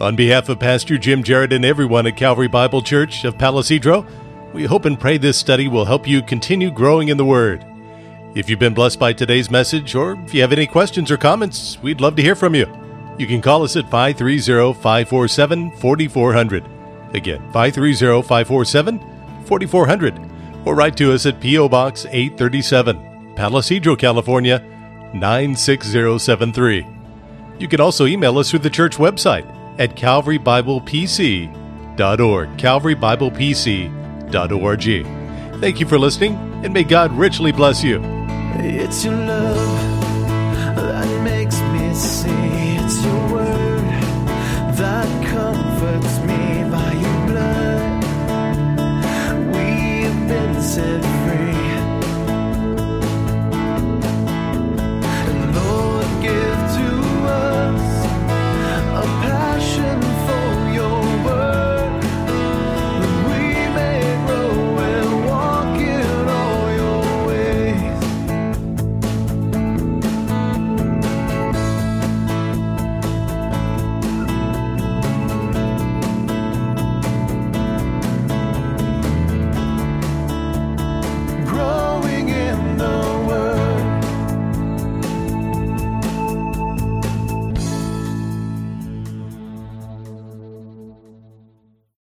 On behalf of Pastor Jim Jarrett and everyone at Calvary Bible Church of Palo Cedro, we hope and pray this study will help you continue growing in the Word. If you've been blessed by today's message, or if you have any questions or comments, we'd love to hear from you. You can call us at 530 547 4400. Again, 530 547 4400. Or write to us at P.O. Box 837, Palo Cedro, California 96073. You can also email us through the church website at calvarybiblepc.org. calvarybiblepc.org. Thank you for listening, and may God richly bless you. It's your love that makes me see. It's your word that comforts me by your blood. We have been set